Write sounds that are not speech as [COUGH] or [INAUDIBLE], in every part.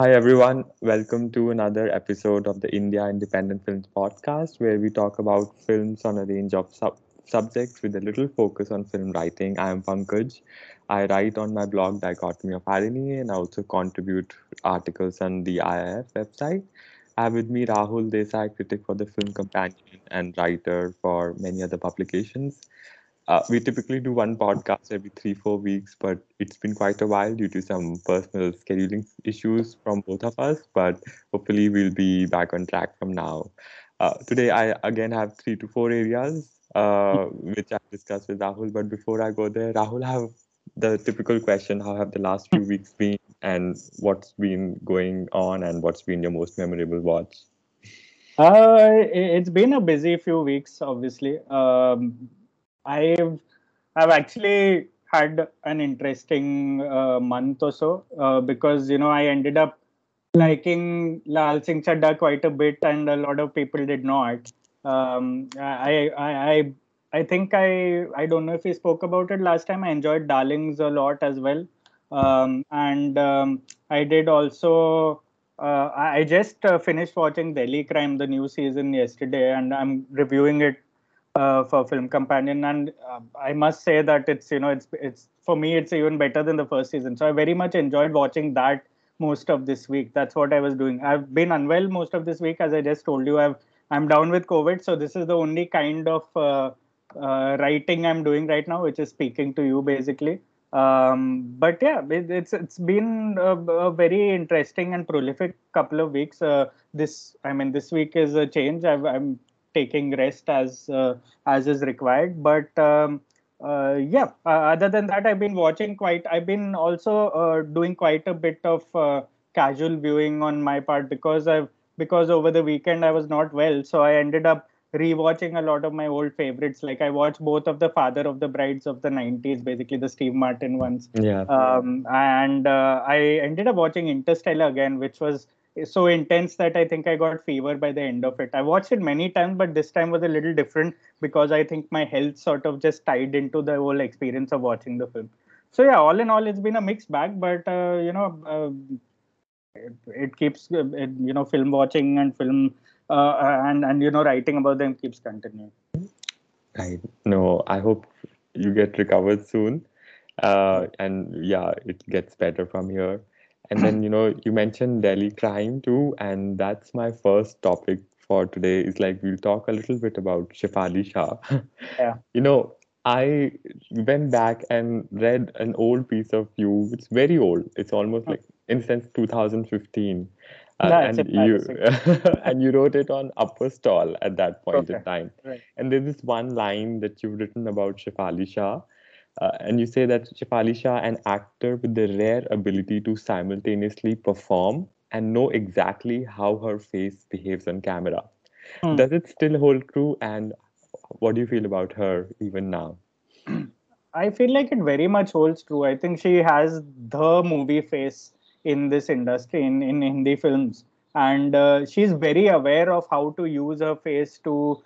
Hi, everyone. Welcome to another episode of the India Independent Films Podcast, where we talk about films on a range of sub- subjects with a little focus on film writing. I am Pankaj. I write on my blog Dichotomy of Irony and I also contribute articles on the IIF website. I have with me Rahul Desai, critic for the Film Companion and writer for many other publications. Uh, we typically do one podcast every three, four weeks, but it's been quite a while due to some personal scheduling issues from both of us. But hopefully, we'll be back on track from now. Uh, today, I again have three to four areas uh, which I discussed with Rahul. But before I go there, Rahul, have the typical question: How have the last few weeks been, and what's been going on, and what's been your most memorable watch? Uh, it's been a busy few weeks, obviously. Um, I've I've actually had an interesting uh, month or so uh, because you know I ended up liking Laal Singh Chaddha quite a bit, and a lot of people did not. Um, I, I I I think I I don't know if we spoke about it last time. I enjoyed Darlings a lot as well, um, and um, I did also. Uh, I just uh, finished watching Delhi Crime, the new season yesterday, and I'm reviewing it uh, for Film Companion, and uh, I must say that it's you know it's it's for me it's even better than the first season. So I very much enjoyed watching that most of this week. That's what I was doing. I've been unwell most of this week, as I just told you. I've I'm down with COVID, so this is the only kind of uh, uh writing I'm doing right now, which is speaking to you basically. Um, but yeah, it, it's it's been a, a, very interesting and prolific couple of weeks. Uh, this I mean, this week is a change. i am taking rest as uh, as is required. But um, uh, yeah uh, other than that i've been watching quite i've been also uh, doing quite a bit of uh, casual viewing on my part because i've because over the weekend i was not well. So i ended up rewatching a lot of my old favorites. Like i watched both of the father of the brides of the 90s basically the steve martin ones. Yeah. Um, and uh, i ended up watching interstellar again which was so intense that I think I got fever by the end of it. I watched it many times, but this time was a little different because I think my health sort of just tied into the whole experience of watching the film. So yeah, all in all, it's been a mixed bag, but uh, you know, uh, it, it, keeps it, you know film watching and film uh, and and you know writing about them keeps continuing. I know. I hope you get recovered soon, uh, and yeah, it gets better from here. And then, you know, you mentioned Delhi crime too, and that's my first topic for today. Is like we'll talk a little bit about Shefali Shah. [LAUGHS] Yeah. you know, I went back and read an old piece of you. It's very old. It's almost like in sense 2015. Uh, and you [LAUGHS] and you wrote it on Upperstall at that point okay. in time. Right. And there's this one line that you've written about Shefali Shah, uh, and you say that Shefali Shah, an actor with the rare ability to simultaneously perform and know exactly how her face behaves on camera. Hmm. Does it still hold true? And what do you feel about her even now? I feel like it very much holds true. I think she has the movie face in this industry, in, in Hindi films. And uh, she's very aware of how to use her face to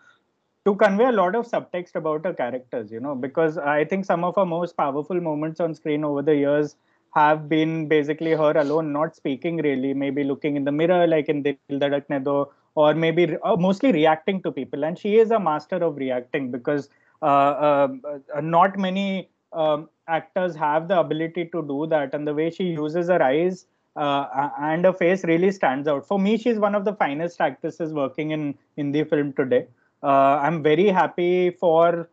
to convey a lot of subtext about her characters, you know, because I think some of her most powerful moments on screen over the years have been basically her alone, not speaking really, maybe looking in the mirror like in Dil Dhadakne Do, or maybe uh, mostly reacting to people. And she is a master of reacting because uh, uh, uh, not many um, actors have the ability to do that. And the way she uses her eyes uh, and her face really stands out. For me, she's one of the finest actresses working in Hindi film today uh, I'm very happy for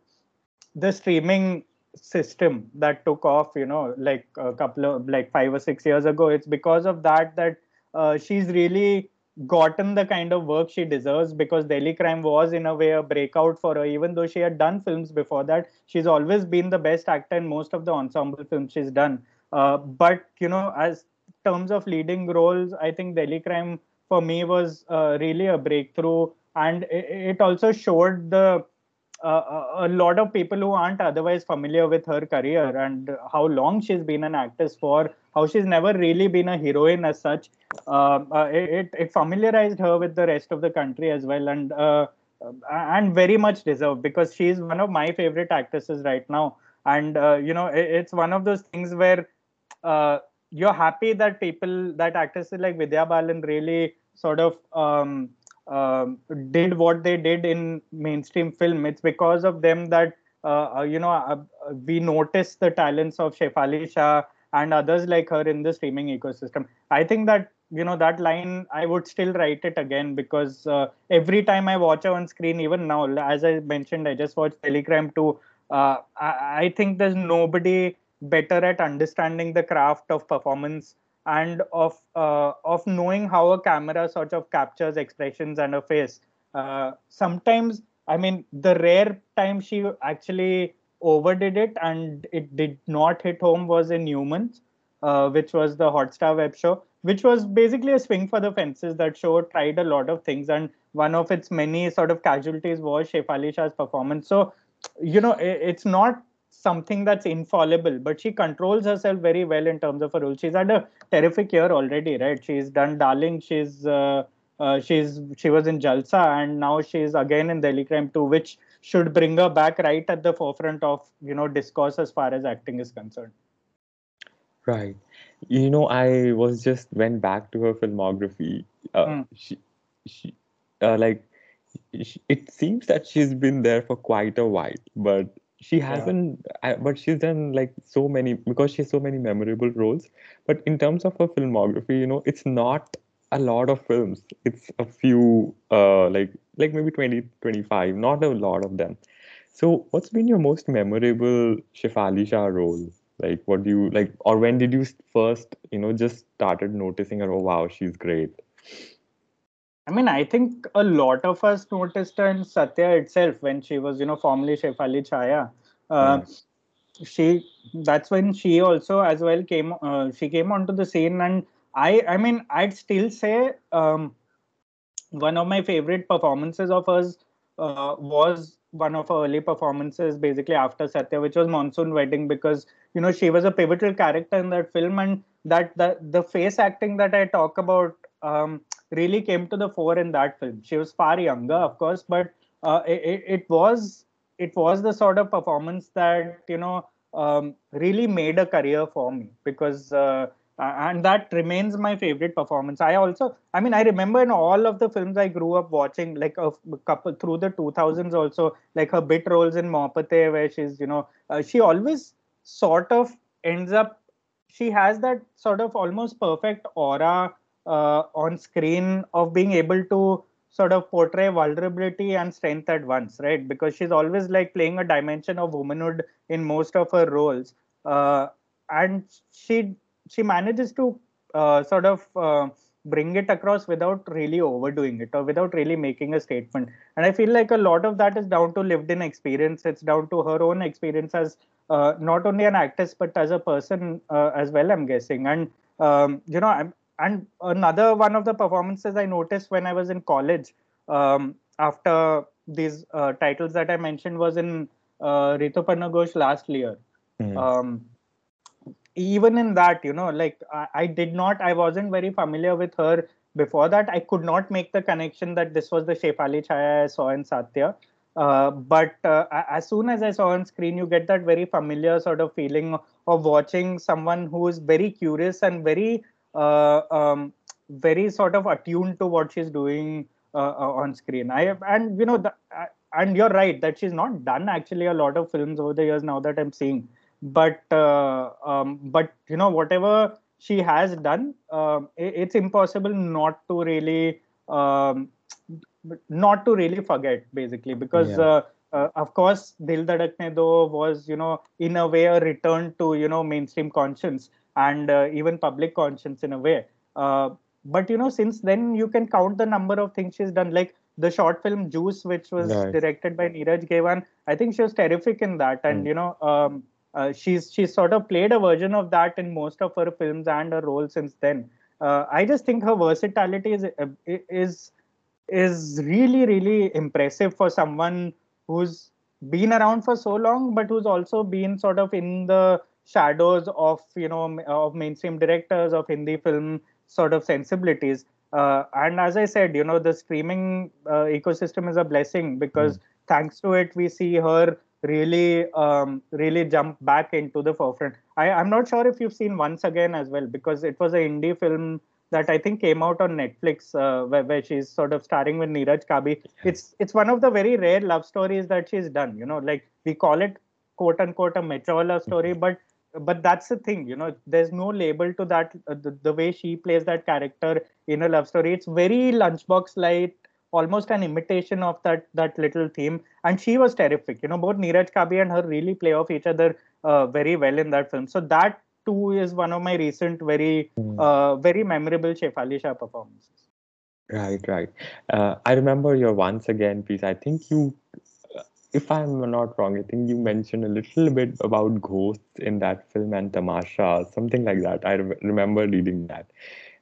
the streaming system that took off you know like a couple of like five or six years ago. It's because of that that uh, she's really gotten the kind of work she deserves because Delhi Crime was in a way a breakout for her. Even though she had done films before that she's always been the best actor in most of the ensemble films she's done. Uh, but you know as terms of leading roles I think Delhi Crime for me was uh, really a breakthrough and it also showed the uh, a lot of people who aren't otherwise familiar with her career and how long she's been an actress for, how she's never really been a heroine as such. Uh, uh, it, it familiarized her with the rest of the country as well, and uh, and very much deserved because she's one of my favorite actresses right now. And uh, you know, it, it's one of those things where uh, you're happy that people that actresses like Vidya Balan really sort of um, um, did what they did in mainstream film. It's because of them that uh, uh you know uh, we notice the talents of Shefali Shah and others like her in the streaming ecosystem. I think that you know that line I would still write it again because uh, every time I watch her on screen, even now, as I mentioned, I just watched Crime 2. Uh, I, I think there's nobody better at understanding the craft of performance and of uh, of knowing how a camera sort of captures expressions and a face. Uh, sometimes, I mean, the rare time she actually overdid it and it did not hit home was in Humans, uh, which was the Hotstar web show, which was basically a swing for the fences. That show tried a lot of things, and one of its many sort of casualties was Shefali Shah's performance. So, you know, it's not something that's infallible, but she controls herself very well in terms of her role. She's had a terrific year already, right? She's done Darling. She's uh, uh, she's she was in Jalsa, and now she's again in Delhi Crime 2, which should bring her back right at the forefront of you know discourse as far as acting is concerned. Right. You know, I was just went back to her filmography. Uh, mm. She, she, uh, like, she, it seems that she's been there for quite a while, but she hasn't but she's done like so many because she has so many memorable roles. But in terms of her filmography you know it's not a lot of films. It's a few uh like like maybe 20 25 not a lot of them. So what's been your most memorable shefali shah role? Like what do you like or when did you first you know just started noticing her oh wow she's great I mean, I think a lot of us noticed her in Satya itself when she was, you know, formerly Shefali Chhaya. Uh, yeah. She that's when she also as well came. Uh, she came onto the scene, and I, I mean, I'd still say um, one of my favorite performances of hers uh, was one of her early performances, basically after Satya, which was Monsoon Wedding, because you know she was a pivotal character in that film, and that the the face acting that I talk about. Um, really came to the fore in that film. She was far younger, of course, but uh, it, it was it was the sort of performance that you know um, really made a career for me because uh, and that remains my favorite performance. I also, I mean, I remember in all of the films I grew up watching, like a couple through the 2000s, also like her bit roles in Mohabbatein, where she's you know uh, she always sort of ends up she has that sort of almost perfect aura uh, on screen of being able to sort of portray vulnerability and strength at once right? Because she's always like playing a dimension of womanhood in most of her roles. Uh, and she she manages to uh, sort of uh, bring it across without really overdoing it or without really making a statement. And i feel like a lot of that is down to lived in experience. It's down to her own experience as uh, not only an actress but as a person uh, as well i'm guessing. And um, you know i'm and another one of the performances I noticed when I was in college um, after these uh, titles that I mentioned was in uh, Rituparno Ghosh Last Lear. Mm-hmm. Um, even in that, you know, like I, I, did not, I wasn't very familiar with her before that. I could not make the connection that this was the Shefali Chhaya I saw in Satya. Uh, but uh, as soon as I saw on screen, you get that very familiar sort of feeling of watching someone who is very curious and very um, very sort of attuned to what she's doing uh, uh, on screen. I and you know the, and you're right that she's not done actually a lot of films over the years now that I'm seeing. But um, but you know whatever she has done, um, it, it's impossible not to really um, not to really forget basically because yeah. uh, uh, of course dil dhadakne do was you know in a way a return to you know mainstream conscience and uh, even public conscience in a way. Uh, but you know, since then you can count the number of things she's done, like the short film Juice, which was nice. directed by Neeraj Ghaywan. I think she was terrific in that, and mm. you know, um, uh, she's she's sort of played a version of that in most of her films and her role since then. Uh, I just think her versatility is uh, is is really really impressive for someone who's been around for so long, but who's also been sort of in the shadows of you know of mainstream directors of Hindi film sort of sensibilities. Uh, and as I said, you know, the streaming uh, ecosystem is a blessing because mm. thanks to it, we see her really um, really jump back into the forefront. I, I'm not sure if you've seen Once Again as well because it was an indie film that I think came out on Netflix, uh, where, where she's sort of starring with Neeraj Kabi. It's it's one of the very rare love stories that she's done. You know, like we call it quote unquote a mature love story, Mm-hmm. but but that's the thing. You know, there's no label to that. Uh, the, the way she plays that character in a love story, it's very lunchbox like Almost an imitation of that that little theme, and she was terrific. You know, both Neeraj Kabi and her really play off each other uh, very well in that film. So that too is one of my recent very Mm. uh, very memorable Shefali Shah performances. Right, right. Uh, I remember your once again piece. I think you, if I'm not wrong, I think you mentioned a little bit about ghosts in that film and Tamasha, something like that. I re- remember reading that.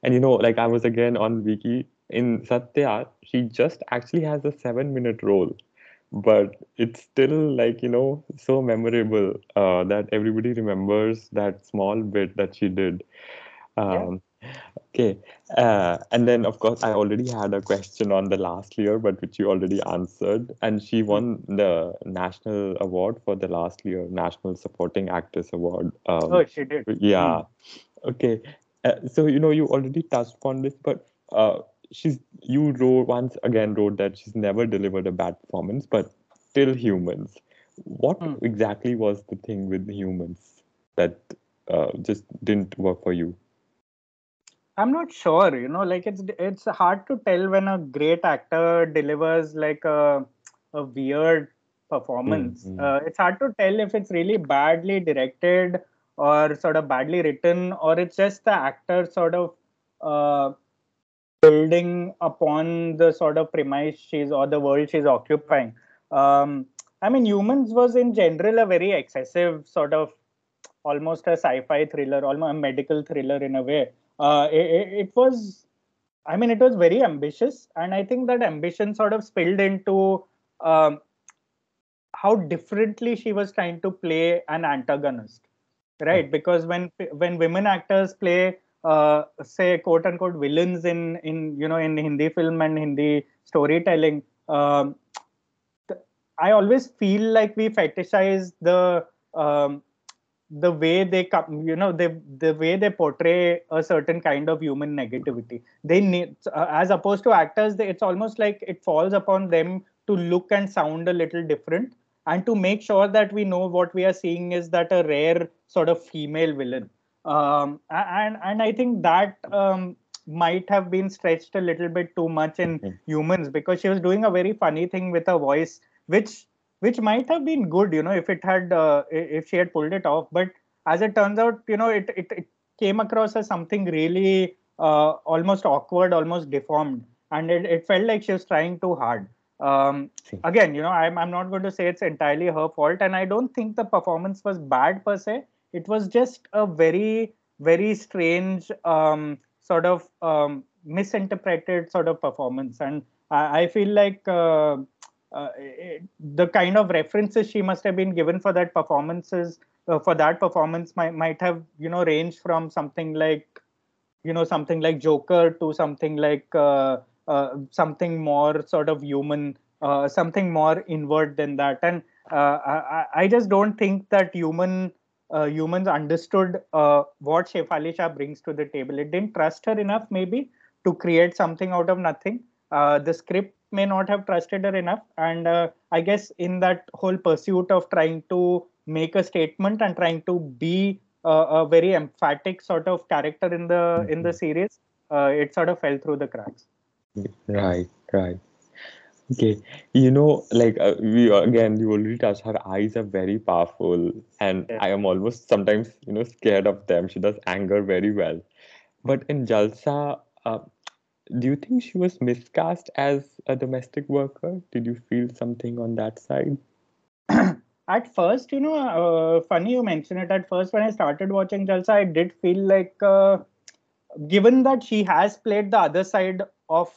And you know, like I was again on Wiki in Satya, she just actually has a seven minute role, but it's still like, you know, so memorable uh, that everybody remembers that small bit that she did. Um, Okay, uh, and then of course I already had a question on the Last Lear, but which you already answered. And she won the national award for the Last Lear National Supporting Actress Award. Um, Oh, she did. yeah. Okay. Uh, so you know you already touched upon this, but uh, she's you wrote once again wrote that she's never delivered a bad performance, but still humans. What Hmm. exactly was the thing with humans that uh, just didn't work for you? I'm not sure. You know, like it's it's hard to tell when a great actor delivers like a a weird performance. Mm, mm. Uh, it's hard to tell if it's really badly directed or sort of badly written, or it's just the actor sort of uh, building upon the sort of premise she's or the world she's occupying. Um, I mean, Humans was in general a very excessive sort of almost a sci-fi thriller, almost a medical thriller in a way. Uh, it, it was, I mean, it was very ambitious, and I think that ambition sort of spilled into um, how differently she was trying to play an antagonist, right? Because when when women actors play, uh, say quote unquote villains in in you know in Hindi film and Hindi storytelling. Um, I always feel like we fetishize the um, the way they come, you know, they the way they portray a certain kind of human negativity. They need, uh, as opposed to actors, they, it's almost like it falls upon them to look and sound a little different, and to make sure that we know what we are seeing is that a rare sort of female villain. Um, and and I think that um, might have been stretched a little bit too much in Mhm. humans because she was doing a very funny thing with her voice which which might have been good you know if it had uh, if she had pulled it off. But as it turns out you know it it, it came across as something really uh, almost awkward almost deformed. And it, it felt like she was trying too hard. Um, again you know I'm, I'm not going to say it's entirely her fault. And i don't think the performance was bad per se. It was just a very very strange um, sort of um, misinterpreted sort of performance. And i, I feel like uh, it, the kind of references she must have been given for that performances uh, for that performance might, might have you know ranged from something like you know something like joker to something like uh, uh, something more sort of human uh, something more inward than that and uh, I, I just don't think that human uh, humans understood uh, what Shefali Shah brings to the table. It didn't trust her enough, maybe, to create something out of nothing. Uh, the script may not have trusted her enough, and uh, I guess in that whole pursuit of trying to make a statement and trying to be uh, a very emphatic sort of character in the in the series, uh, it sort of fell through the cracks. Right, right. Okay, you know, like uh, we again, you already touched. Her eyes are very powerful, and Yeah. I am almost sometimes, you know, scared of them. She does anger very well. But in Jalsa, uh, do you think she was miscast as a domestic worker? Did you feel something on that side? [CLEARS THROAT] at first, you know, uh, funny you mention it. At first, when I started watching Jalsa, I did feel like, uh, given that she has played the other side of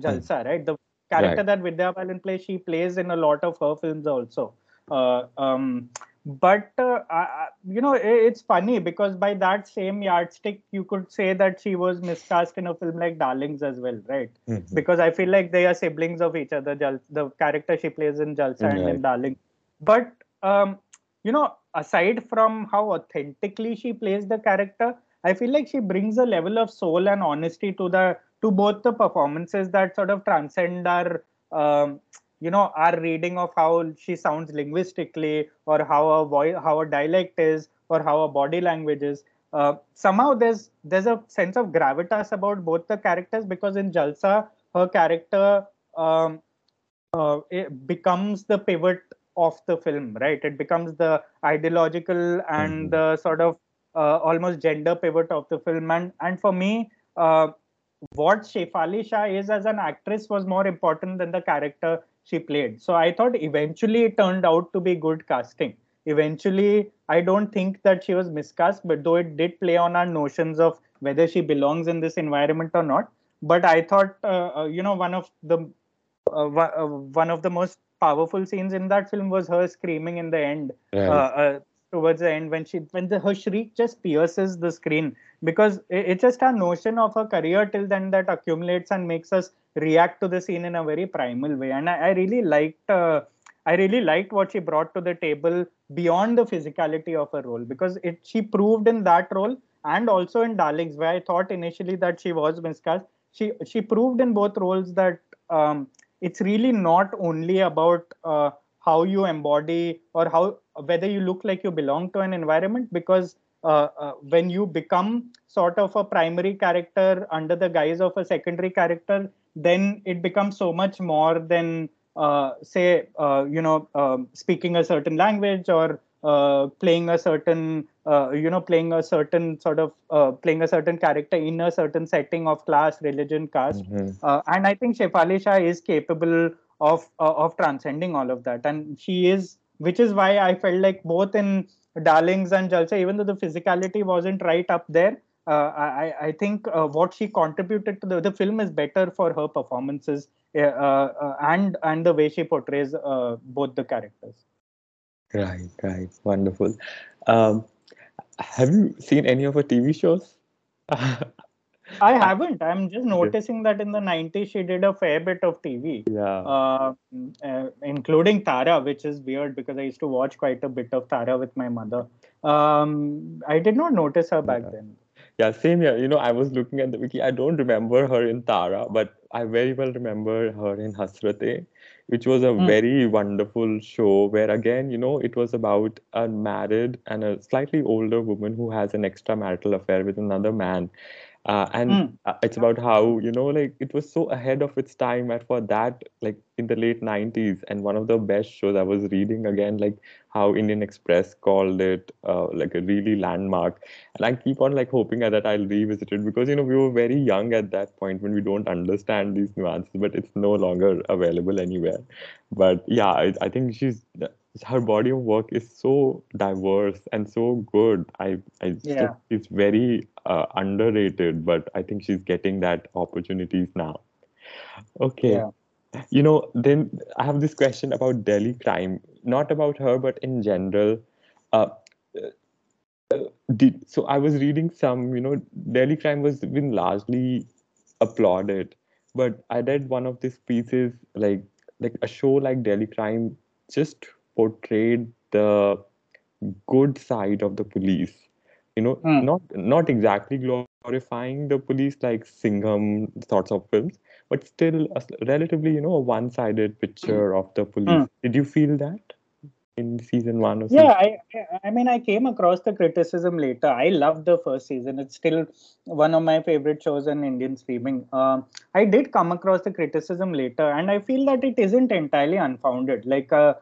Jalsa, right? The character Right. that Vidya Balan plays, she plays in a lot of her films also. Uh, um, but uh, I, you know, it's funny because by that same yardstick, you could say that she was miscast in a film like Darlings as well, right? Mhm. because I feel like they are siblings of each other. The character she plays in Jalsa and in Darling. But um, you know, aside from how authentically she plays the character, I feel like she brings a level of soul and honesty to the to both the performances that sort of transcend our um, you know our reading of how she sounds linguistically or how a voice how a dialect is or how a body language is uh, somehow there's there's a sense of gravitas about both the characters because in jalsa her character um, uh, becomes the pivot of the film right it becomes the ideological and mm-hmm. the sort of uh, almost gender pivot of the film and and for me uh, what Shefali Shah is as an actress was more important than the character she played. So I thought eventually it turned out to be good casting. Eventually, I don't think that she was miscast, but though it did play on our notions of whether she belongs in this environment or not. But I thought, uh, uh you know, one of the uh, uh, one of the most powerful scenes in that film was her screaming in the end. Right. Uh, uh towards the end when she when the her shriek just pierces the screen because it, it's just a notion of her career till then that accumulates and makes us react to the scene in a very primal way. And i, I really liked uh, i really liked what she brought to the table beyond the physicality of her role. Because it she proved in that role and also in darlings where i thought initially that she was miscast she she proved in both roles that um, it's really not only about uh, how you embody or how whether you look like you belong to an environment because uh, uh, when you become sort of a primary character under the guise of a secondary character then it becomes so much more than uh, say uh, you know um, speaking a certain language or uh, playing a certain uh, you know playing a certain sort of playing a certain character in a certain setting of class religion caste mm-hmm. and i think shefali shah is capable of of transcending all of that and she is which is why I felt like both in Darlings and Jalsa, even though the physicality wasn't right up there, uh, I, I think uh, what she contributed to the, the film is better for her performances uh, uh and and the way she portrays uh, both the characters. Right, right, wonderful. Um, have you seen any of her TV shows? I [LAUGHS] haven't. I'm just noticing that in the 90s she did a fair bit of TV. Yeah. Uh, uh, including Tara, which is weird because I used to watch quite a bit of Tara with my mother. Um, I did not notice her back yeah. then. Yeah, same here. You know, I was looking at the wiki. I don't remember her in Tara, but I very well remember her in Hasratein, which was a mm. very wonderful show where, again, you know, it was about a married and a slightly older woman who has an extramarital affair with another man uh, and mm. uh, it's about how you know like it was so ahead of its time and for that like in the late 90s and one of the best shows i was reading again like how indian express called it uh, like a really landmark and i keep on like hoping that i'll revisit it because you know we were very young at that point when we don't understand these nuances but it's no longer available anywhere but yeah i, I think she's her body of work is so diverse and so good. I, I yeah. it's very uh, underrated, but I think she's getting that opportunities now. Okay. Yeah. You know, then I have this question about Delhi crime, not about her, but in general. Uh, uh, did so I was reading some, you know, Delhi crime was been largely applauded, but I read one of these pieces like like a show like Delhi crime just portrayed the good side of the police you know mm. not not exactly glorifying the police like singham sorts of films but still a relatively you know a one-sided picture of the police mm. did you feel that in season one or yeah I, I mean i came across the criticism later. I loved the first season. It's still one of my favorite shows on indian streaming. Uh, i did come across the criticism later and i feel that it isn't entirely unfounded. Like uh,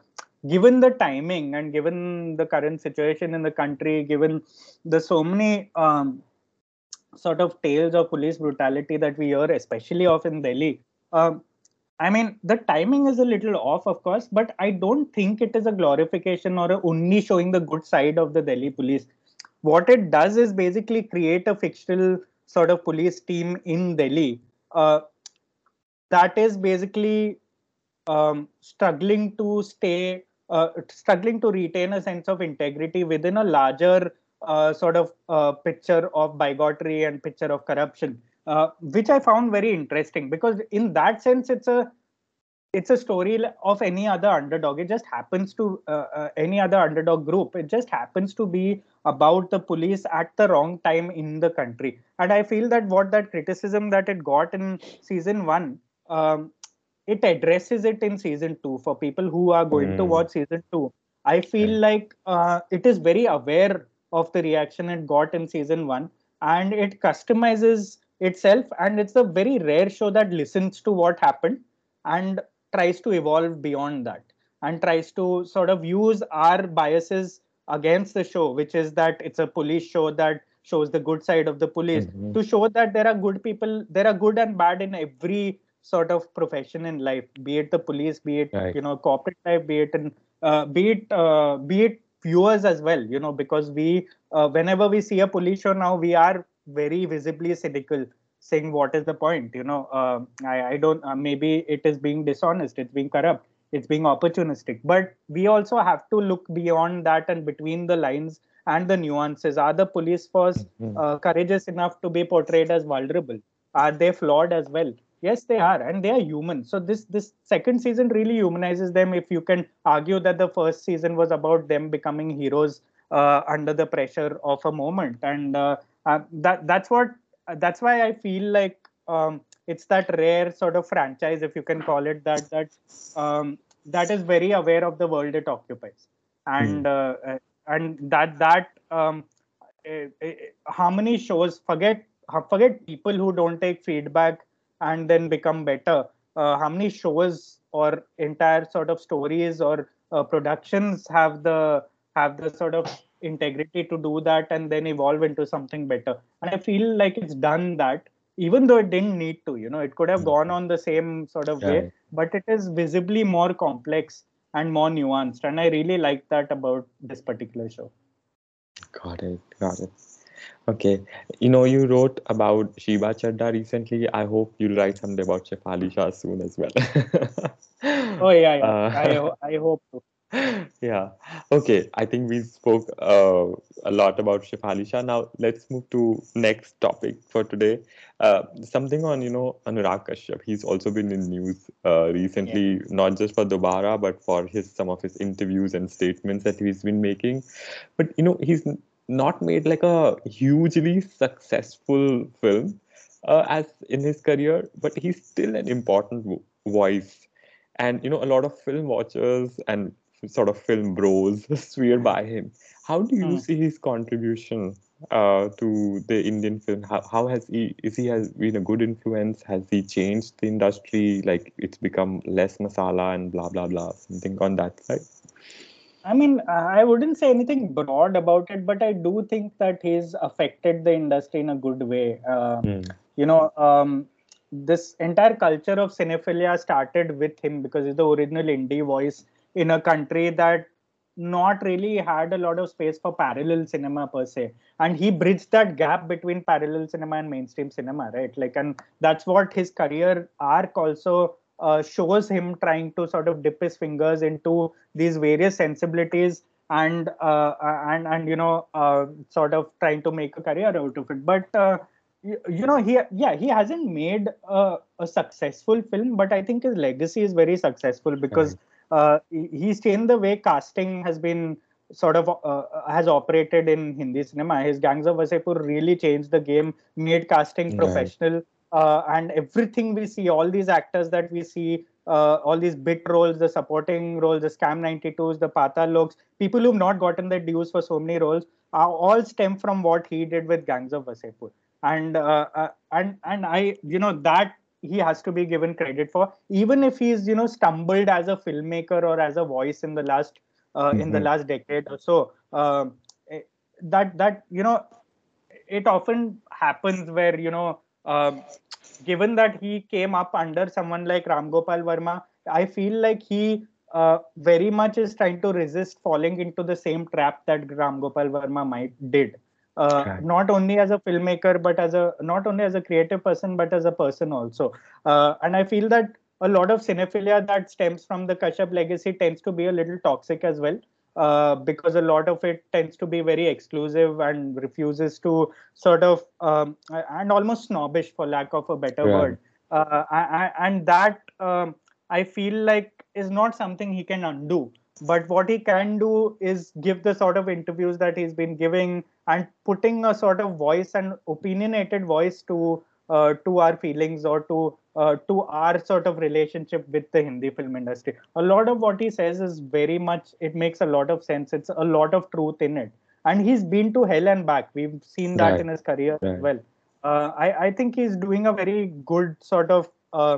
given the timing and given the current situation in the country, given the so many um, sort of tales of police brutality that we hear, especially of in Delhi. Um, I mean, the timing is a little off, of course, but I don't think it is a glorification or a only showing the good side of the Delhi police. What it does is basically create a fictional sort of police team in Delhi uh, that is basically um, struggling to stay uh, struggling to retain a sense of integrity within a larger uh, sort of uh, picture of bigotry and picture of corruption, uh, which I found very interesting because in that sense, it's a it's a story of any other underdog. It just happens to uh, uh, any other underdog group. It just happens to be about the police at the wrong time in the country. And I feel that what that criticism that it got in season one, um, it addresses it in season two for people who are going mm. to hmm. watch season two. I feel yeah. like uh, it is very aware of the reaction it got in season one and it customizes itself. And it's a very rare show that listens to what happened and tries to evolve beyond that and tries to sort of use our biases against the show, which is that it's a police show that shows the good side of the police, mm-hmm. to show that there are good people, there are good and bad in every sort of profession in life, be it the police, be it right. you know corporate life, be it in uh, be it uh, be it viewers as well. You know, because we uh, whenever we see a police show now, we are very visibly cynical saying what is the point? You know uh, I, I don't uh, maybe it is being dishonest it's being corrupt it's being opportunistic. But we also have to look beyond that and between the lines and the nuances. Are the police force mm-hmm. uh, courageous enough to be portrayed as vulnerable? Are they flawed as well? Yes they are and they are human. So this this second season really humanizes them. If you can argue that the first season was about them becoming heroes uh, under the pressure of a moment and uh, uh, that that's what that's why I feel like um, it's that rare sort of franchise, if you can call it that, that um, that is very aware of the world it occupies, and mm. uh, and that that um, uh, how many shows forget forget people who don't take feedback and then become better. Uh, how many shows or entire sort of stories or uh, productions have the have the sort of integrity to do that and then evolve into something better. And i feel like it's done that even though it didn't need to you know it could have hmm. gone on the same sort of yeah. way but it is visibly more complex and more nuanced. And i really like that about this particular show. Got it got it. Okay. You know you wrote about Sheeba Chaddha recently. I hope you'll write something about shefali shah soon as well. [LAUGHS] Oh yeah, yeah. Uh, I, I hope to [LAUGHS] yeah. Okay. I think we spoke uh, a lot about Shefali Shah. Now let's move to next topic for today. Uh, something on you know Anurag Kashyap. He's also been in news uh, recently, yeah. not just for Dobara, but for his some of his interviews and statements that he's been making. But you know he's not made like a hugely successful film uh, as in his career, but he's still an important vo- voice. And you know a lot of film watchers and sort of film bros [LAUGHS] swear by him. How do you hmm. see his contribution uh, to the Indian film? How, how has he is he has been a good influence? Has he changed the industry? Like it's become less masala and blah blah blah. Something on that side. I mean, I wouldn't say anything broad about it, but I do think that he's affected the industry in a good way. Uh, mm. You know, um, this entire culture of cinephilia started with him because he's the original indie voice in a country that not really had a lot of space for parallel cinema per se. And he bridged that gap between parallel cinema and mainstream cinema right? Like and that's what his career arc also uh, shows him trying to sort of dip his fingers into these various sensibilities and uh, and and you know uh, sort of trying to make a career out of it. But uh, you, you, know he yeah he hasn't made a, a, successful film but i think his legacy is very successful because right uh, he's changed the way casting has been sort of uh, has operated in Hindi cinema. His Gangs of Wasseypur really changed the game, made casting right. professional, uh, and everything we see, all these actors that we see, uh, all these bit roles, the supporting roles, the Scam 92s, the Paatal Loks, people who've not gotten their dues for so many roles, are all stem from what he did with Gangs of Wasseypur. And uh, uh, and and I, you know, that he has to be given credit for even if he's you know stumbled as a filmmaker or as a voice in the last uh, mm-hmm. in the mm-hmm. last decade or so uh, that that you know it often happens where you know um, given that he came up under someone like ram gopal varma i feel like he uh, very much is trying to resist falling into the same trap that ram gopal varma might did uh, not only as a filmmaker but as a not only as a creative person but as a person also uh, and i feel that a lot of cinephilia that stems from the kashyap legacy tends to be a little toxic as well uh, because a lot of it tends to be very exclusive and refuses to sort of um, and almost snobbish for lack of a better yeah. word uh, and that um, I feel like is not something he can undo. But what he can do is give the sort of interviews that he's been giving and putting a sort of voice and opinionated voice to uh, to our feelings or to uh, to our sort of relationship with the Hindi film industry. A lot of what he says is very much. It makes a lot of sense. It's a lot of truth in it, and he's been to hell and back. We've seen that Right. in his career Right. as well. Uh, I I think he's doing a very good sort of uh,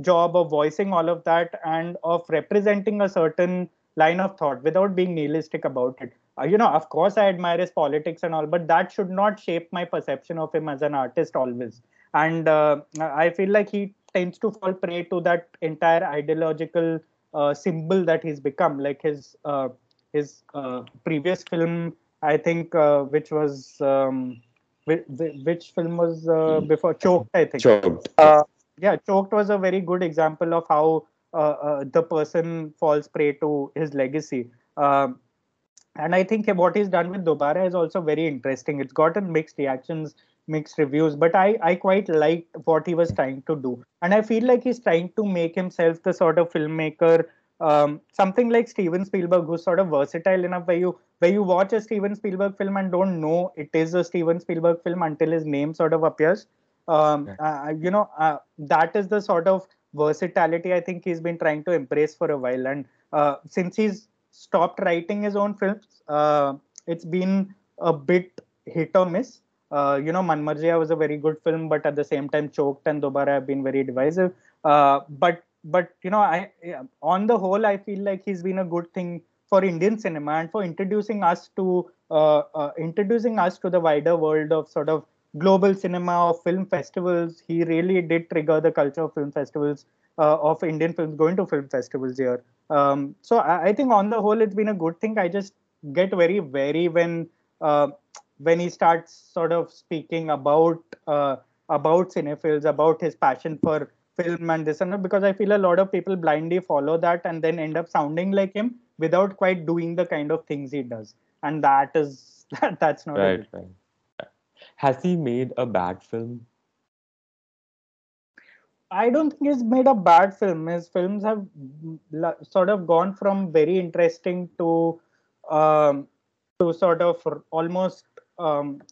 job of voicing all of that and of representing a certain line of thought without being nihilistic about it. Uh, you know, of course, I admire his politics and all, but that should not shape my perception of him as an artist always. And uh, I feel like he tends to fall prey to that entire ideological uh, symbol that he's become. Like his uh, his uh, previous film, I think, uh, which was um, which, which film was uh, before Choked, I think Choked. uh, yeah choked was a very good example of how the person falls prey to his legacy. Um, and i think what he's done with dobara is also very interesting. It's gotten mixed reactions mixed reviews but i i quite liked what he was trying to do. And i feel like he's trying to make himself the sort of filmmaker um, something like steven spielberg who's sort of versatile enough where you where you watch a steven spielberg film and don't know it is a steven spielberg film until his name sort of appears. Um, uh, you know uh, that is the sort of versatility i think he's been trying to embrace for a while. And uh, since he's stopped writing his own films uh, it's been a bit hit or miss. Uh, you know Manmarziyaan was a very good film but at the same time choked and dobara have been very divisive. Uh, but but you know i on the whole i feel like he's been a good thing for indian cinema and for introducing us to uh, uh, introducing us to the wider world of sort of global cinema of film festivals he really did trigger the culture of film festivals uh, of indian films going to film festivals here. Um, so I, I think on the whole it's been a good thing. I just get very wary when uh, when he starts sort of speaking about uh, about cinephiles about his passion for film and this and that because i feel a lot of people blindly follow that and then end up sounding like him without quite doing the kind of things he does. And that is that, [LAUGHS] that's not a Right, good right. Has he made a bad film? I don't think he's made a bad film. His films have sort of gone from very interesting to um, to sort of almost um,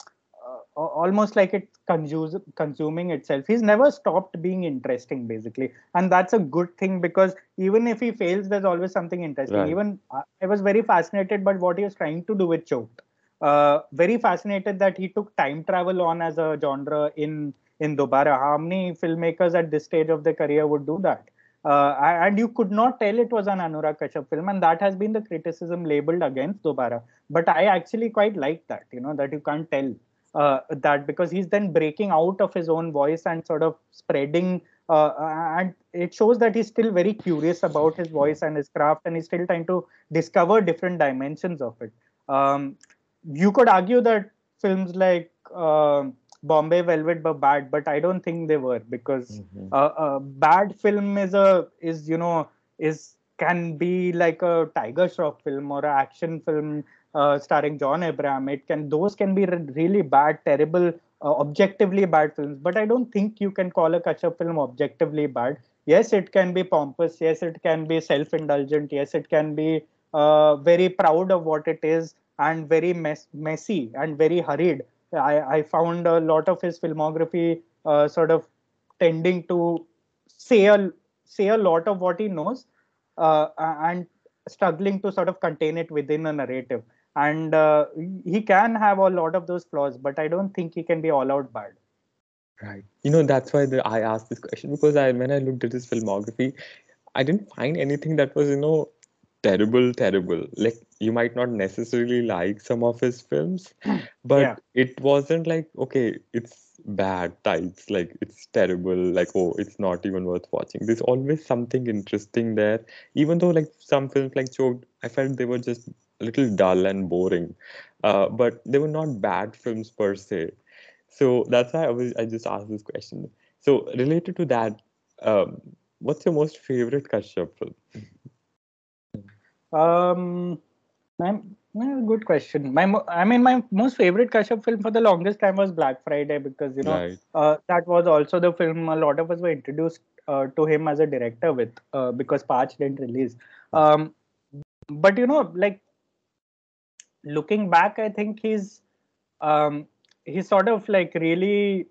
uh, almost like it's consumes, consuming itself. He's never stopped being interesting, basically, and that's a good thing because even if he fails, there's always something interesting. Right. Even I I was very fascinated by what he was trying to do with Choked. Uh, very fascinated that he took time travel on as a genre in in Dobara. How many filmmakers at this stage of their career would do that? Uh, and you could not tell it was an Anurag Kashyap film, and that has been the criticism labeled against Dobara. But I actually quite like that, you know, that you can't tell uh, that because he's then breaking out of his own voice and sort of spreading. Uh, and it shows that he's still very curious about his voice and his craft, and he's still trying to discover different dimensions of it. Um, you could argue that films like uh, Bombay Velvet were bad, but I don't think they were because Mhm. uh, a bad film is a is you know is can be like a Tiger Shroff film or an action film uh, starring John Abraham. It can those can be re- really bad, terrible, uh, objectively bad films. But I don't think you can call a Kashyap film objectively bad. Yes, it can be pompous. Yes, it can be self-indulgent. Yes, it can be uh, very proud of what it is and very mess- messy and very hurried. I, I found a lot of his filmography uh, sort of tending to say a say a lot of what he knows uh, and struggling to sort of contain it within a narrative. And uh, he can have a lot of those flaws, but I don't think he can be all out bad. Right. You know, that's why the, I asked this question because I when I looked at his filmography, I didn't find anything that was, you know, terrible, terrible. Like you might not necessarily like some of his films, [CLEARS THROAT] but Yeah. it wasn't like, okay, it's bad types, like it's terrible, like oh, it's not even worth watching. There's always something interesting there. Even though like some films like Choked, I felt they were just a little dull and boring. Uh, but they were not bad films per se. So that's why I was I just asked this question. So related to that, um, what's your most favorite Kashyap film? Um, I'm Yeah, good question. My, I mean, my most favorite Kashyap film for the longest time was Black Friday because you know Right. uh, that was also the film a lot of us were introduced uh, to him as a director with uh, because Paanch didn't release. Um, but you know, like looking back, I think he's um, he's sort of like really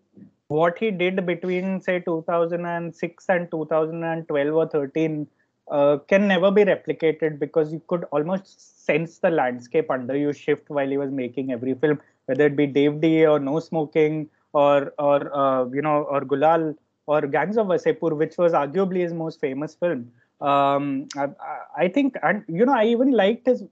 what he did between say 2006 and 2012 or 13 uh, can never be replicated because you could almost sense the landscape under you shift while he was making every film, whether it be Dev D or No Smoking or or uh, you know or Gulal or Gangs of Wasseypur, which was arguably his most famous film. Um, I, I think, and you know, I even liked his.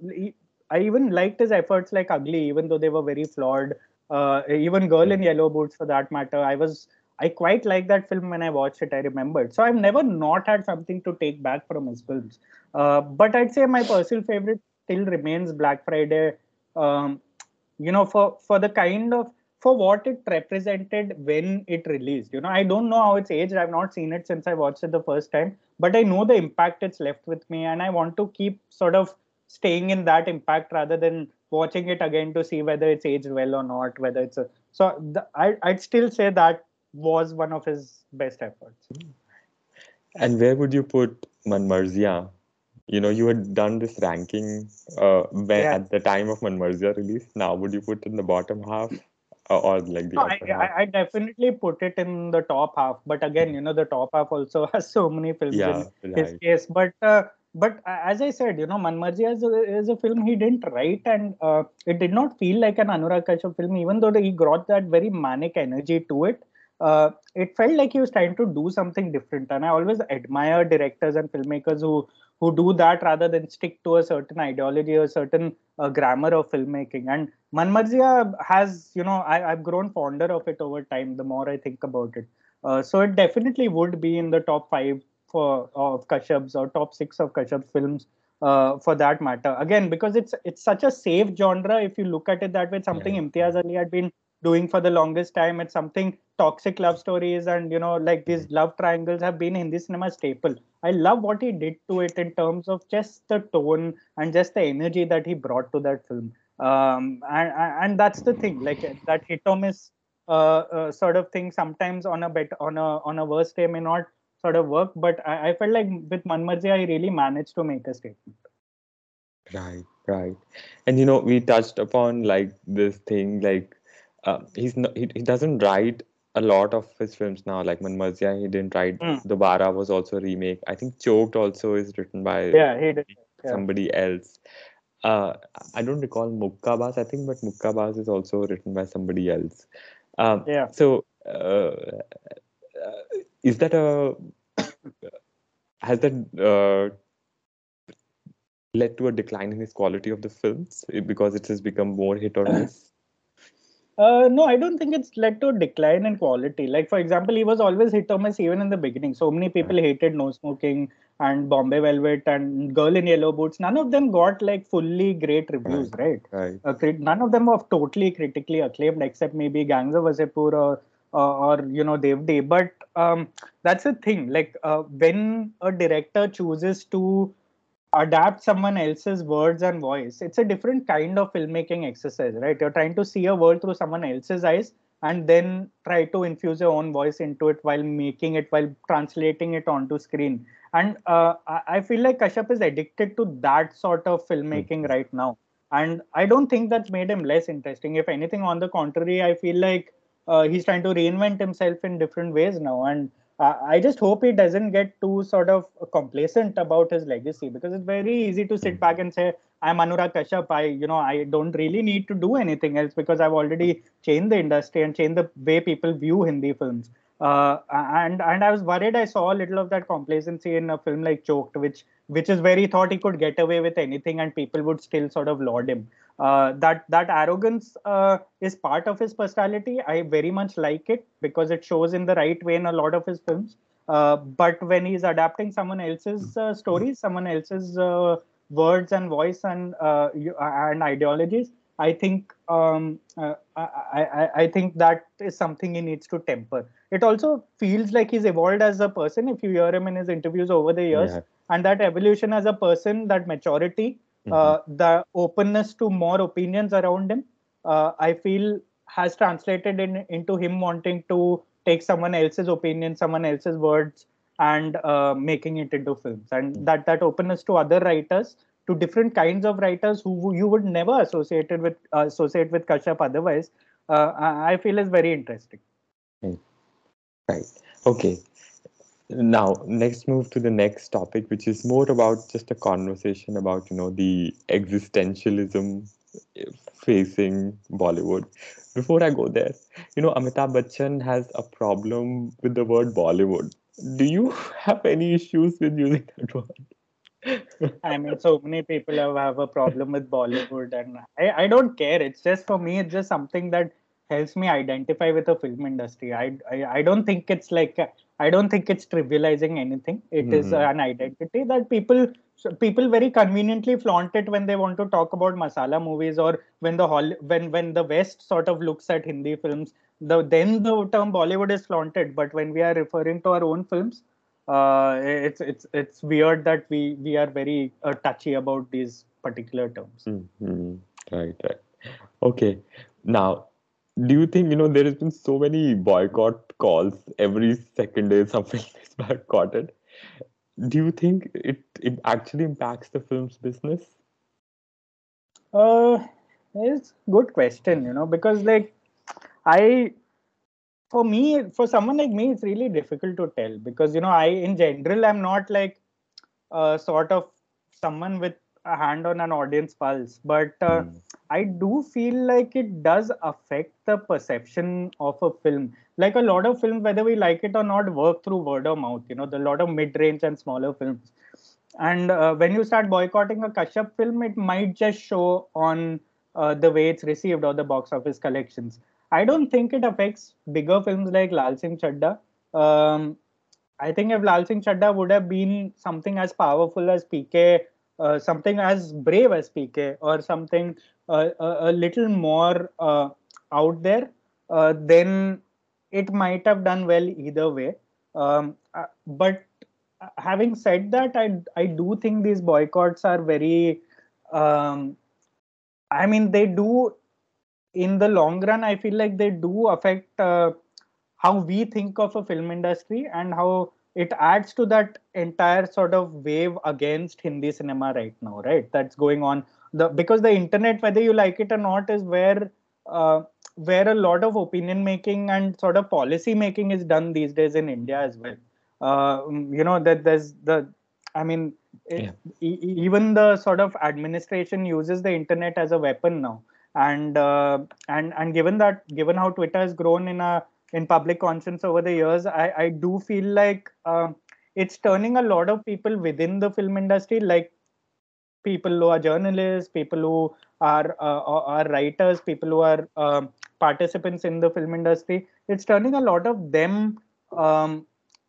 I even liked his efforts like Ugly, even though they were very flawed. Uh, even Girl in Yellow Boots, for that matter, I was I quite like that film when I watched it. I remembered. So I've never not had something to take back from his films. Uh, but I'd say my personal favorite still remains Black Friday. Um, you know, for for the kind of for what it represented when it released. You know, I don't know how it's aged. I've not seen it since I watched it the first time, but I know the impact it's left with me, and I want to keep sort of staying in that impact rather than watching it again to see whether it's aged well or not. Whether it's a so the, I I'd still say that was one of his best efforts. And where would you put Manmarziyaan? You know, you had done this ranking uh, when Yeah. at the time of Manmarziyaan release. Now, would you put it in the bottom half uh, or like the No, I? I, I definitely put it in the top half, but again, you know, the top half also [LAUGHS] has so many films Yeah, in his case. But uh, but uh, as I said, you know, Manmarziyaan is a, is a film he didn't write, and uh, it did not feel like an Anurag Kashyap film, even though he brought that very manic energy to it. Uh, it felt like he was trying to do something different, and I always admire directors and filmmakers who who do that rather than stick to a certain ideology or certain uh, grammar of filmmaking. And Manmarziyaan has, you know, I, I've grown fonder of it over time. The more I think about it, uh, so it definitely would be in the top five for of Kashyap's or top six of Kashyap's films, uh, for that matter. Again, because it's it's such a safe genre. If you look at it that way, something Yeah. Imtiaz Ali had been doing for the longest time. It's something toxic love stories and you know like these love triangles have been Hindi cinema staple. I love what he did to it in terms of just the tone and just the energy that he brought to that film. Um, and, and that's the thing, like that hit or miss uh, uh, sort of thing. Sometimes on a bet on a on a worst day may not sort of work, but I, I felt like with Manmarziyaan, I really managed to make a statement. Right, right. And you know, we touched upon like this thing, like uh, he's not, he, he doesn't write a lot of his films now. Like Manmarziyaan, he didn't write. Mm. Dobara was also a remake. I think Choked also is written by Yeah, he did. Yeah. somebody else. Uh, I don't recall Mukkabaaz, I think, but Mukkabaaz is also written by somebody else. Um, Yeah. So, uh, uh, is that a has that uh, led to a decline in his quality of the films because it has become more hit or miss? Uh, no, I don't think it's led to a decline in quality. Like, for example, he was always hit or miss even in the beginning. So many people hated No Smoking and Bombay Velvet and Girl in Yellow Boots. None of them got like fully great reviews, right? Right. Uh, none of them were totally critically acclaimed, except maybe Gangs of Wasseypur or, uh, or you know Dev D. But um, that's the thing. Like uh, when a director chooses to adapt someone else's words and voice. It's a different kind of filmmaking exercise right? You're trying to see a world through someone else's eyes and then try to infuse your own voice into it while making it while translating it onto screen. And uh, I- feel like kashyap is addicted to that sort of filmmaking right now. And i don't think that's made him less interesting. If anything on the contrary i feel like uh, he's trying to reinvent himself in different ways now. And I just hope he doesn't get too sort of complacent about his legacy because it's very easy to sit back and say, I'm Anurag Kashyap. I, you know, I don't really need to do anything else because I've already changed the industry and changed the way people view Hindi films. Uh, and and I was worried I saw a little of that complacency in a film like Choked, which which is where he thought he could get away with anything and people would still sort of laud him. Uh, that that arrogance uh, is part of his personality. I very much like it because it shows in the right way in a lot of his films. Uh, but when he's adapting someone else's uh, stories, someone else's uh, words and voice and and ideologies, I think um, uh, I, I, I think that is something he needs to temper. It also feels like he's evolved as a person. If you hear him in his interviews over the years, Yeah. and that evolution as a person, that maturity uh, the openness to more opinions around him, uh, I feel has translated in, into him wanting to take someone else's opinion, someone else's words, and uh, making it into films. And Mm. that that openness to other writers, to different kinds of writers who you would never associate it with uh, associate with Kashyap otherwise, uh, I feel is very interesting. Right. Okay. Now, next move to the next topic, which is more about just a conversation about, you know, the existentialism facing Bollywood. Before I go there, you know, Amitabh Bachchan has a problem with the word Bollywood. Do you [LAUGHS] have any issues with using that word? I mean, so many people have, have a problem with Bollywood, and I, I don't care. It's just for me, it's just something that helps me identify with the film industry. I, I, I don't think it's like I don't think it's trivializing anything. It is Mhm. an identity that people people very conveniently flaunt it when they want to talk about masala movies or when the Hol- when when the West sort of looks at Hindi films. The then the term Bollywood is flaunted, but when we are referring to our own films, uh, it's it's it's weird that we we are very uh, touchy about these particular terms. Mhm. Right, right. Okay. Now, do you think, you know, there has been so many boycott calls every second day [LAUGHS] something is boycotted? Do you think it, it actually impacts the film's business? Uh, it's good question, you know, because like I, for me, for someone like me, it's really difficult to tell because you know I, in general, I'm not like uh, sort of someone with a hand on an audience pulse, but uh, Mm. I do feel like it does affect the perception of a film. Like a lot of films, whether we like it or not, work through word of mouth. You know, the lot of mid-range and smaller films. And uh, when you start boycotting a Kashyap film, it might just show on uh, the way it's received or the box office collections. I don't think it affects bigger films like Laal Singh Chaddha. Um, I think if Laal Singh Chaddha would have been something as powerful as PK, uh, something as brave as PK, or something uh, a, a little more uh, out there, uh, then it might have done well either way. Um, uh, but uh, having said that, I I do think these boycotts are very. Um, I mean, they do in the long run. I feel like they do affect uh, how we think of a film industry and how it adds to that entire sort of wave against Hindi cinema right now, right? That's going on. The because the internet, whether you like it or not, is where uh, where a lot of opinion making and sort of policy making is done these days in India as well. Uh, you know that there's the, I mean, it, Yeah. e- even the sort of administration uses the internet as a weapon now, and uh, and and given that, given how Twitter has grown in a in public conscience over the years, I, I do feel like uh, it's turning a lot of people within the film industry, like people who are journalists, people who are uh, are writers, people who are um, participants in the film industry. It's turning a lot of them um,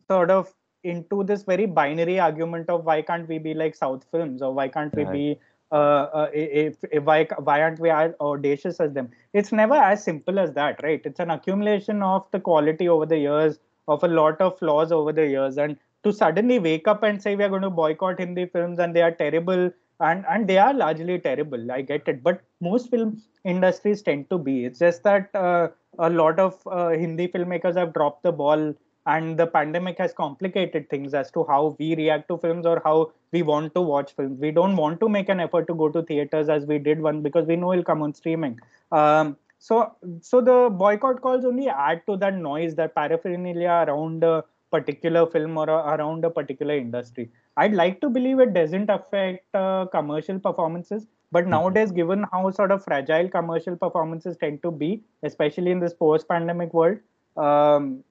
sort of into this very binary argument of why can't we be like South films or why can't we be uh, uh, if, if why why aren't we as audacious as them? It's never as simple as that, right? It's an accumulation of the quality over the years, of a lot of flaws over the years, and to suddenly wake up and say we are going to boycott Hindi films and they are terrible, and and they are largely terrible. I get it, but most film industries tend to be. It's just that uh, a lot of uh, Hindi filmmakers have dropped the ball and the pandemic has complicated things as to how we react to films or how we want to watch films. We don't want to make an effort to go to theaters as we did one because we know it'll come on streaming. Um, so so the boycott calls only add to that noise that paraphernalia around a particular film or a, around a particular industry. I'd like to believe it doesn't affect uh, commercial performances but nowadays given how sort of fragile commercial performances tend to be especially in this post pandemic world um,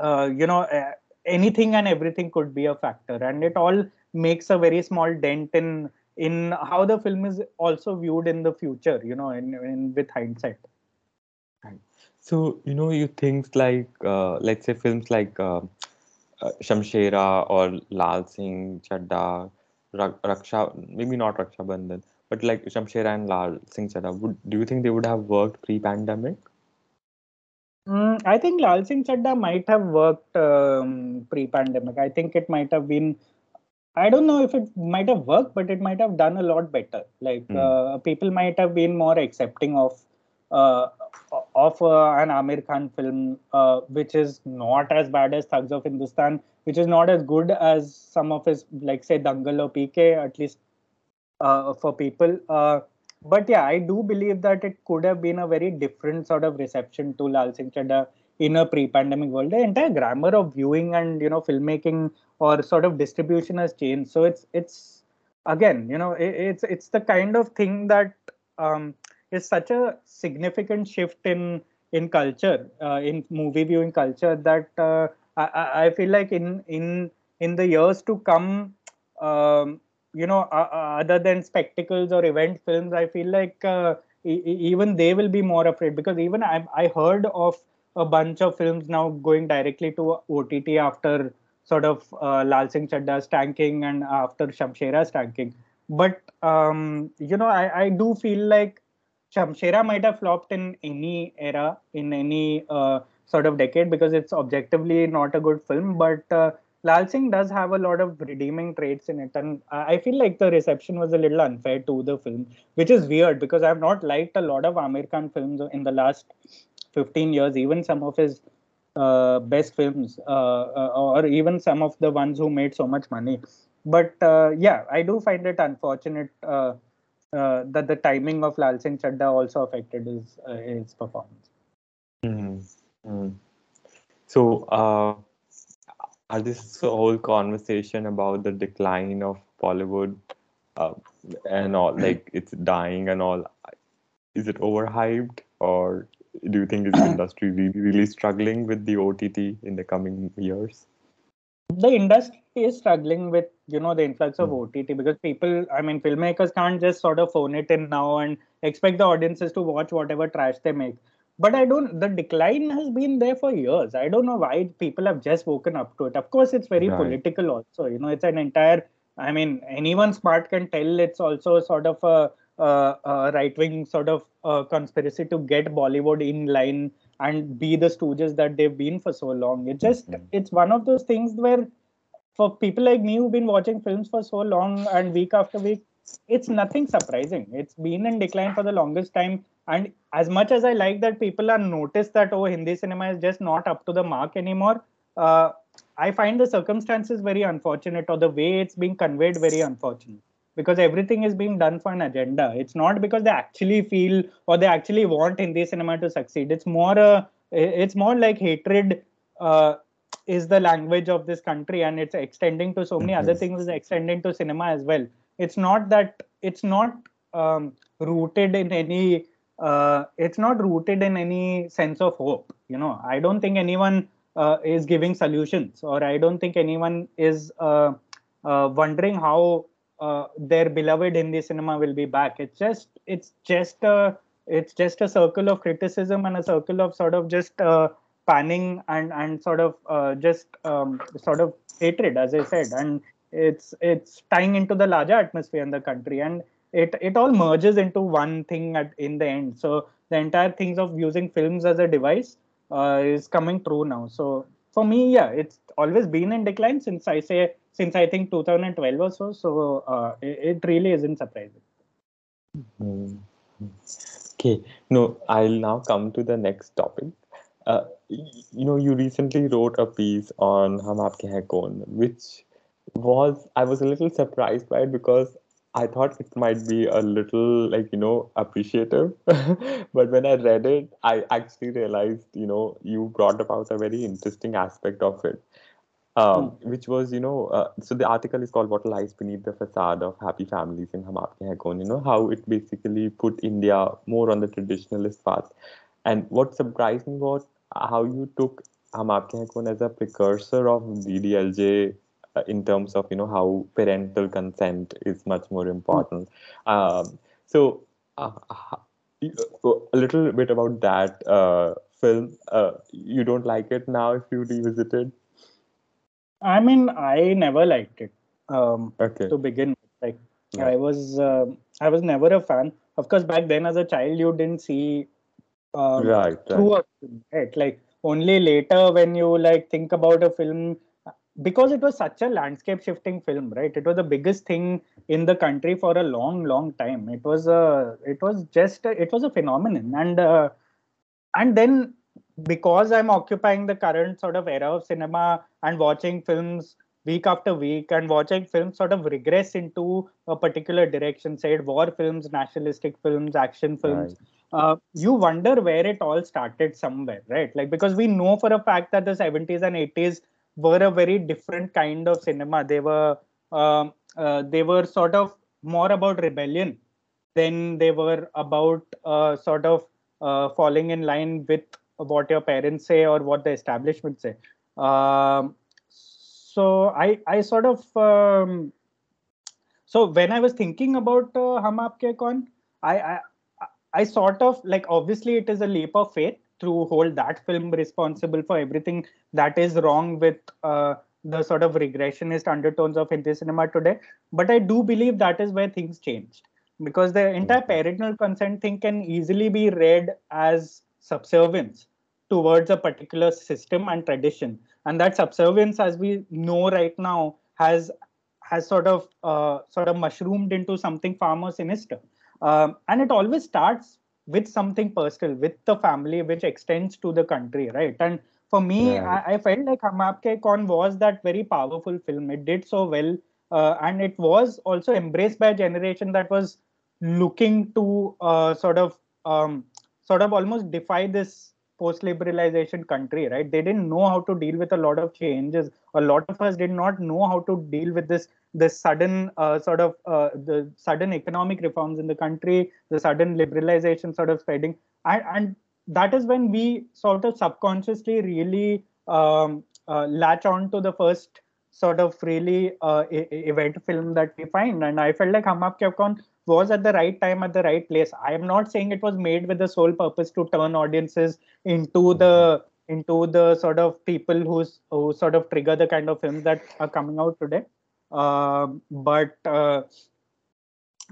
uh, you know uh, anything and everything could be a factor. And it all makes a very small dent in in how the film is also viewed in the future you know in, in with hindsight. So, you know, you things like, uh, let's say films like uh, uh, Shamshera or Laal Singh Chaddha, Ra- Raksha, maybe not Raksha Bandhan, but like Shamshera and Laal Singh Chaddha, would do you think they would have worked pre-pandemic? Mm, I think Laal Singh Chaddha might have worked um, pre-pandemic. I think it might have been I don't know if it might have worked, but it might have done a lot better. Like Hmm. uh, people might have been more accepting of uh, of uh, an Aamir Khan film, uh, which is not as bad as Thugs of Hindustan, which is not as good as some of his, like say Dangal or PK, at least uh, for people. But yeah, I do believe that it could have been a very different sort of reception to Laal Singh Chaddha in a pre-pandemic world. The entire grammar of viewing and you know filmmaking or sort of distribution has changed. So it's it's again, you know, it, it's it's the kind of thing that um, is such a significant shift in in culture, uh, in movie viewing culture that uh, I, I I feel like in in in the years to come. Um, you know, uh, other than spectacles or event films, I feel like uh, e- even they will be more afraid because even I, I heard of a bunch of films now going directly to OTT after sort of uh, Laal Singh Chaddha's tanking and after Shamshera's tanking. But um, you know, I, I do feel like Shamshera might have flopped in any era, in any uh, sort of decade, because it's objectively not a good film. But uh, Laal Singh does have a lot of redeeming traits in it, and I feel like the reception was a little unfair to the film, which is weird because I've not liked a lot of Aamir Khan films in the last 15 years, even some of his uh, best films, uh, uh, or even some of the ones who made so much money. But uh, yeah, I do find it unfortunate uh, that the timing of Laal Singh Chaddha also affected his his performance. Mhm. Mm. So, are this whole conversation about the decline of Bollywood uh, and all, like [CLEARS THROAT] it's dying and all, is it overhyped, or do you think is the [CLEARS THROAT] industry really, really struggling with the OTT in the coming years? the industry is struggling with you know the influx of Mm. OTT because people, I mean, filmmakers can't just sort of phone it in now and expect the audiences to watch whatever trash they make. But I don't. The decline has been there for years. I don't know why people have just woken up to it. Of course, it's very Right. political also. You know, it's an entire. I mean, anyone smart can tell it's also sort of a, a, a right-wing sort of conspiracy to get Bollywood in line and be the stooges that they've been for so long. It just Mhm. it's one of those things where for people like me who've been watching films for so long and week after week, it's nothing surprising. It's been in decline for the longest time. And as much as I like that people are noticed that oh Hindi cinema is just not up to the mark anymore, uh, I find the circumstances very unfortunate or the way it's being conveyed very unfortunate because everything is being done for an agenda. It's not because they actually feel or they actually want Hindi cinema to succeed. It's more a it's more like hatred uh, is the language of this country and it's extending to so many other Mhm. things is extending to cinema as well it's not that it's not um, rooted in any uh, it's not rooted in any sense of hope you know. I don't think anyone uh, is giving solutions or i don't think anyone is uh, uh, wondering how uh, their beloved hindi cinema will be back. It's just it's just a it's just a circle of criticism and a circle of sort of just uh, panning and and sort of just um, sort of hatred as i said. And it's it's tying into the larger atmosphere in the country. And it it all merges into one thing at in the end. So the entire things of using films as a device uh, is coming true now. So for me yeah it's always been in decline since i say since i think 2012 or so. So uh, it, it really isn't surprising. Hmm. Okay, no, I'll now come to the next topic. Uh, you know, you recently wrote a piece on Hum Aapke Hain Kaun, which was I was a little surprised by it because I thought it might be a little like you know appreciative, [LAUGHS] but when I read it, I actually realized you know you brought about a very interesting aspect of it um, which was, you know, uh, so the article is called What Lies Beneath the Facade of Happy Families in Hum Aapke Hain Kaun, you know, how it basically put India more on the traditionalist path. And what surprised me was how you took Hum Aapke Hain Kaun as a precursor of DDLJ in terms of, you know, how parental consent is much more important. Um, so, uh, uh, a little bit about that uh, film. Uh, you don't like it now if you revisit it? i mean i never liked it um, Okay. to begin with like Yeah. i was uh, i was never a fan of course back then as a child you didn't see um, Right, through right. a film right like only later when you like think about a film because it was such a landscape shifting film right? It was the biggest thing in the country for a long long time. It was a it was just a, it was a phenomenon. And uh, and then because i'm occupying the current sort of era of cinema and watching films week after week and watching films sort of regress into a particular direction say war films nationalistic films action films right. uh, you wonder where it all started somewhere right? Like because we know for a fact that the 70s and 80s were a very different kind of cinema. They were uh, uh, they were sort of more about rebellion than they were about uh, sort of uh, falling in line with what your parents say or what the establishment say. Um, so I I sort of um, so when I was thinking about uh, Hum Aapke Kaun, I, I I sort of like obviously it is a leap of faith to hold that film responsible for everything that is wrong with uh, the sort of regressionist undertones of Hindi cinema today. But I do believe that is where things changed. Because the entire parental consent thing can easily be read as subservience towards a particular system and tradition. And that subservience as we know right now has has sort of uh, sort of mushroomed into something far more sinister. Um, and it always starts with something personal with the family which extends to the country right? And for me I, I, felt like Hum Aapke Kaun was that very powerful film. It did so well uh, and it was also embraced by a generation that was looking to uh, sort of um, sort of almost defy this post-liberalization country right? They didn't know how to deal with a lot of changes. A lot of us did not know how to deal with this the sudden uh, sort of uh, the sudden economic reforms in the country, the sudden liberalization sort of spreading, and, and that is when we sort of subconsciously really um, uh, latch on to the first sort of really uh, event film that we find. And I felt like Hum Kaun was at the right time at the right place. I am not saying it was made with the sole purpose to turn audiences into the into the sort of people who's who sort of trigger the kind of films that are coming out today but uh,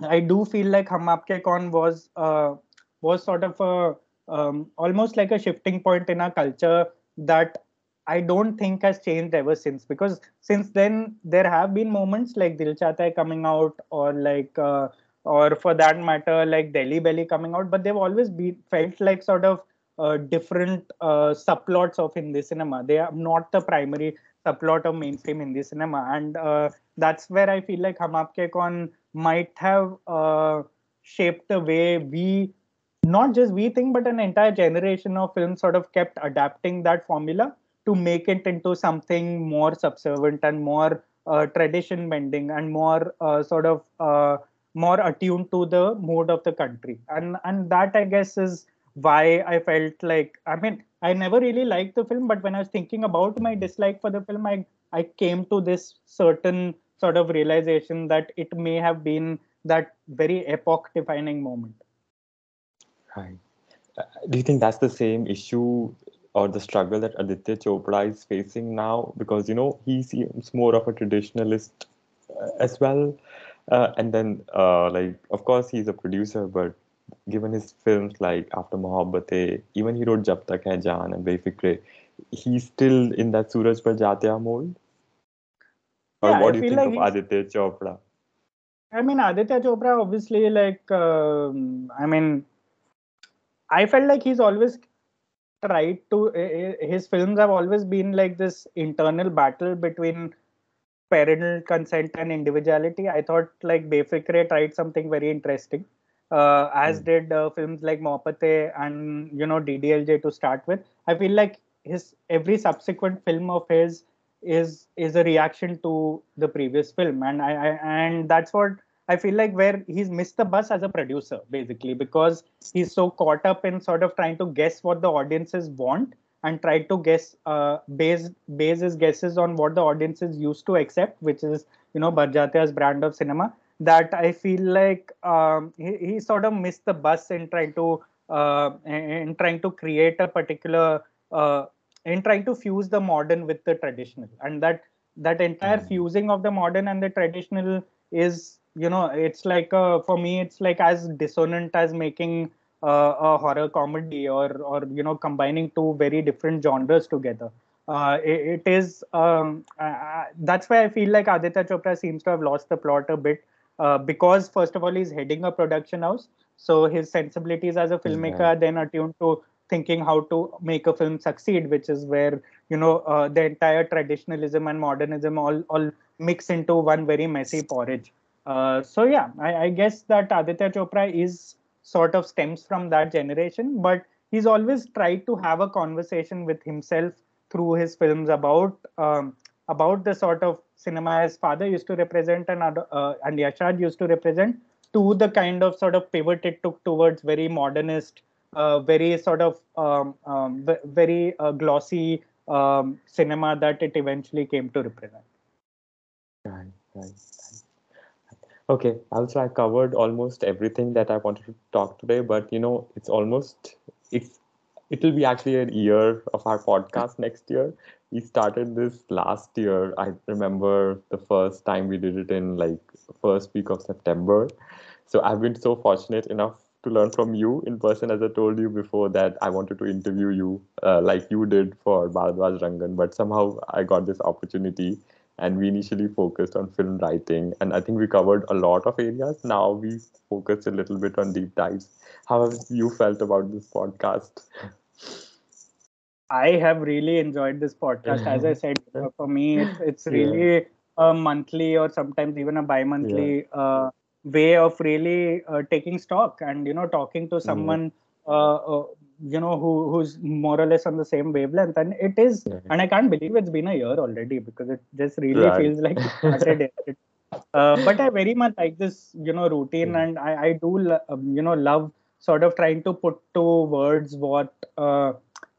I do feel like Hum Aapke Kaun was uh, was sort of a um, almost like a shifting point in our culture that I don't think has changed ever since. Because since then there have been moments like Dil Chahta Hai coming out, or like uh, or for that matter like Delhi Belly coming out, but they've always been felt like sort of uh, different uh, subplots of Hindi cinema. They are not the primary subplot of mainstream Hindi cinema, and uh, that's where I feel like Hum Aapke Kaun might have uh, shaped the way we, not just we think, but an entire generation of films sort of kept adapting that formula to make it into something more subservient and more uh, tradition bending and more uh, sort of uh, more attuned to the mood of the country. And and that I guess is why I felt like I mean I never really liked the film, but when I was thinking about my dislike for the film, I I came to this certain sort of realization that it may have been that very epoch defining moment. Right. Uh, do you think that's the same issue or the struggle that Aditya Chopra is facing now? Because, you know, he seems more of a traditionalist uh, as well. Uh, and then, uh, like, of course, he's a producer, but given his films like After Mohabbatein, even he wrote Jab Tak Hai Jaan and Befikre, he's still in that Suraj Barjatya mold. Or yeah, what do you think like of Aditya Chopra? I mean, Aditya Chopra, obviously, like, um, I mean, I felt like he's always tried to, his films have always been like this internal battle between parental consent and individuality. I thought like Befikre tried something very interesting, uh, as mm. did uh, films like Mohabbatein and, you know, DDLJ to start with. I feel like his every subsequent film of his is is a reaction to the previous film and I, I, and that's what i feel like where he's missed the bus as a producer basically because he's so caught up in sort of trying to guess what the audiences want and try to guess uh, base base his guesses on what the audiences used to accept which is you know Barjatya's brand of cinema that i feel like um, he, he sort of missed the bus in trying to uh, in trying to create a particular uh, in trying to fuse the modern with the traditional. And that that entire mm. fusing of the modern and the traditional is you know it's like uh, for me it's like as dissonant as making uh, a horror comedy or or you know combining two very different genres together. Uh, it, it is um, uh, that's why I feel like Aditya Chopra seems to have lost the plot a bit uh, because first of all he's heading a production house, so his sensibilities as a filmmaker Yeah. are then attuned to thinking how to make a film succeed, which is where you know uh, the entire traditionalism and modernism all all mix into one very messy porridge. Uh, so yeah, I, I guess that Aditya Chopra is sort of stems from that generation, but he's always tried to have a conversation with himself through his films about um, about the sort of cinema as father used to represent and uh, and Yashad used to represent to the kind of sort of pivot it took towards very modernist, uh, very sort of um, um, very uh, glossy um, cinema that it eventually came to represent. Okay, also I covered almost everything that I wanted to talk today, but you know, it's almost it's it'll be actually a year of our podcast next year. We started this last year. I remember the first time we did it in like first week of September. So I've been so fortunate enough to learn from you in person, as I told you before that I wanted to interview you, uh, like you did for Baradwaj Rangan, but somehow I got this opportunity and we initially focused on film writing. And i think we covered a lot of areas. Now we focused a little bit on deep dives. How have you felt about this podcast I have really enjoyed this podcast. As I said, for me, it's it's really a monthly or sometimes even a bi-monthly uh, way of really uh, taking stock and you know talking to someone uh, uh, you know who who's more or less on the same wavelength. And it is, Right. and I can't believe it's been a year already because it just really Right. feels like it. [LAUGHS] Uh, but I very much like this, you know, routine, Mm. and I, I do, um, you know, love sort of trying to put to words what, uh,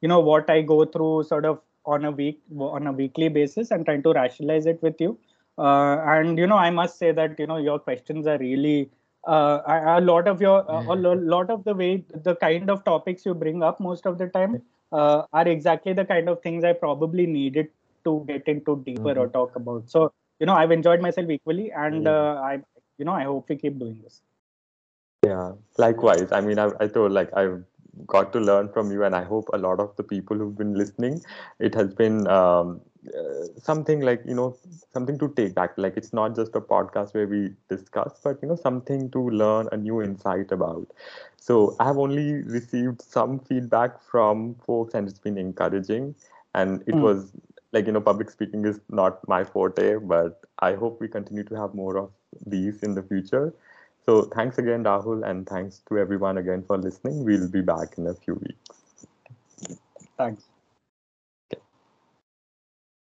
you know, what I go through sort of on a week, on a weekly basis, and trying to rationalize it with you. Uh, and you know, I must say that you know your questions are really uh, a lot of your uh, a lot of the way the kind of topics you bring up most of the time uh, are exactly the kind of things I probably needed to get into deeper or talk about. So you know, I've enjoyed myself equally, and uh, I you know I hope we keep doing this. yeah likewise i mean I, I told like i've got to learn from you and i hope a lot of the people who've been listening it has been um, uh, something like you know something to take back. Like it's not just a podcast where we discuss but you know something to learn a new insight about. So i have only received some feedback from folks and it's been encouraging. And it Mm. was like you know public speaking is not my forte but i hope we continue to have more of these in the future so thanks again rahul and thanks to everyone again for listening we'll be back in a few weeks Thanks.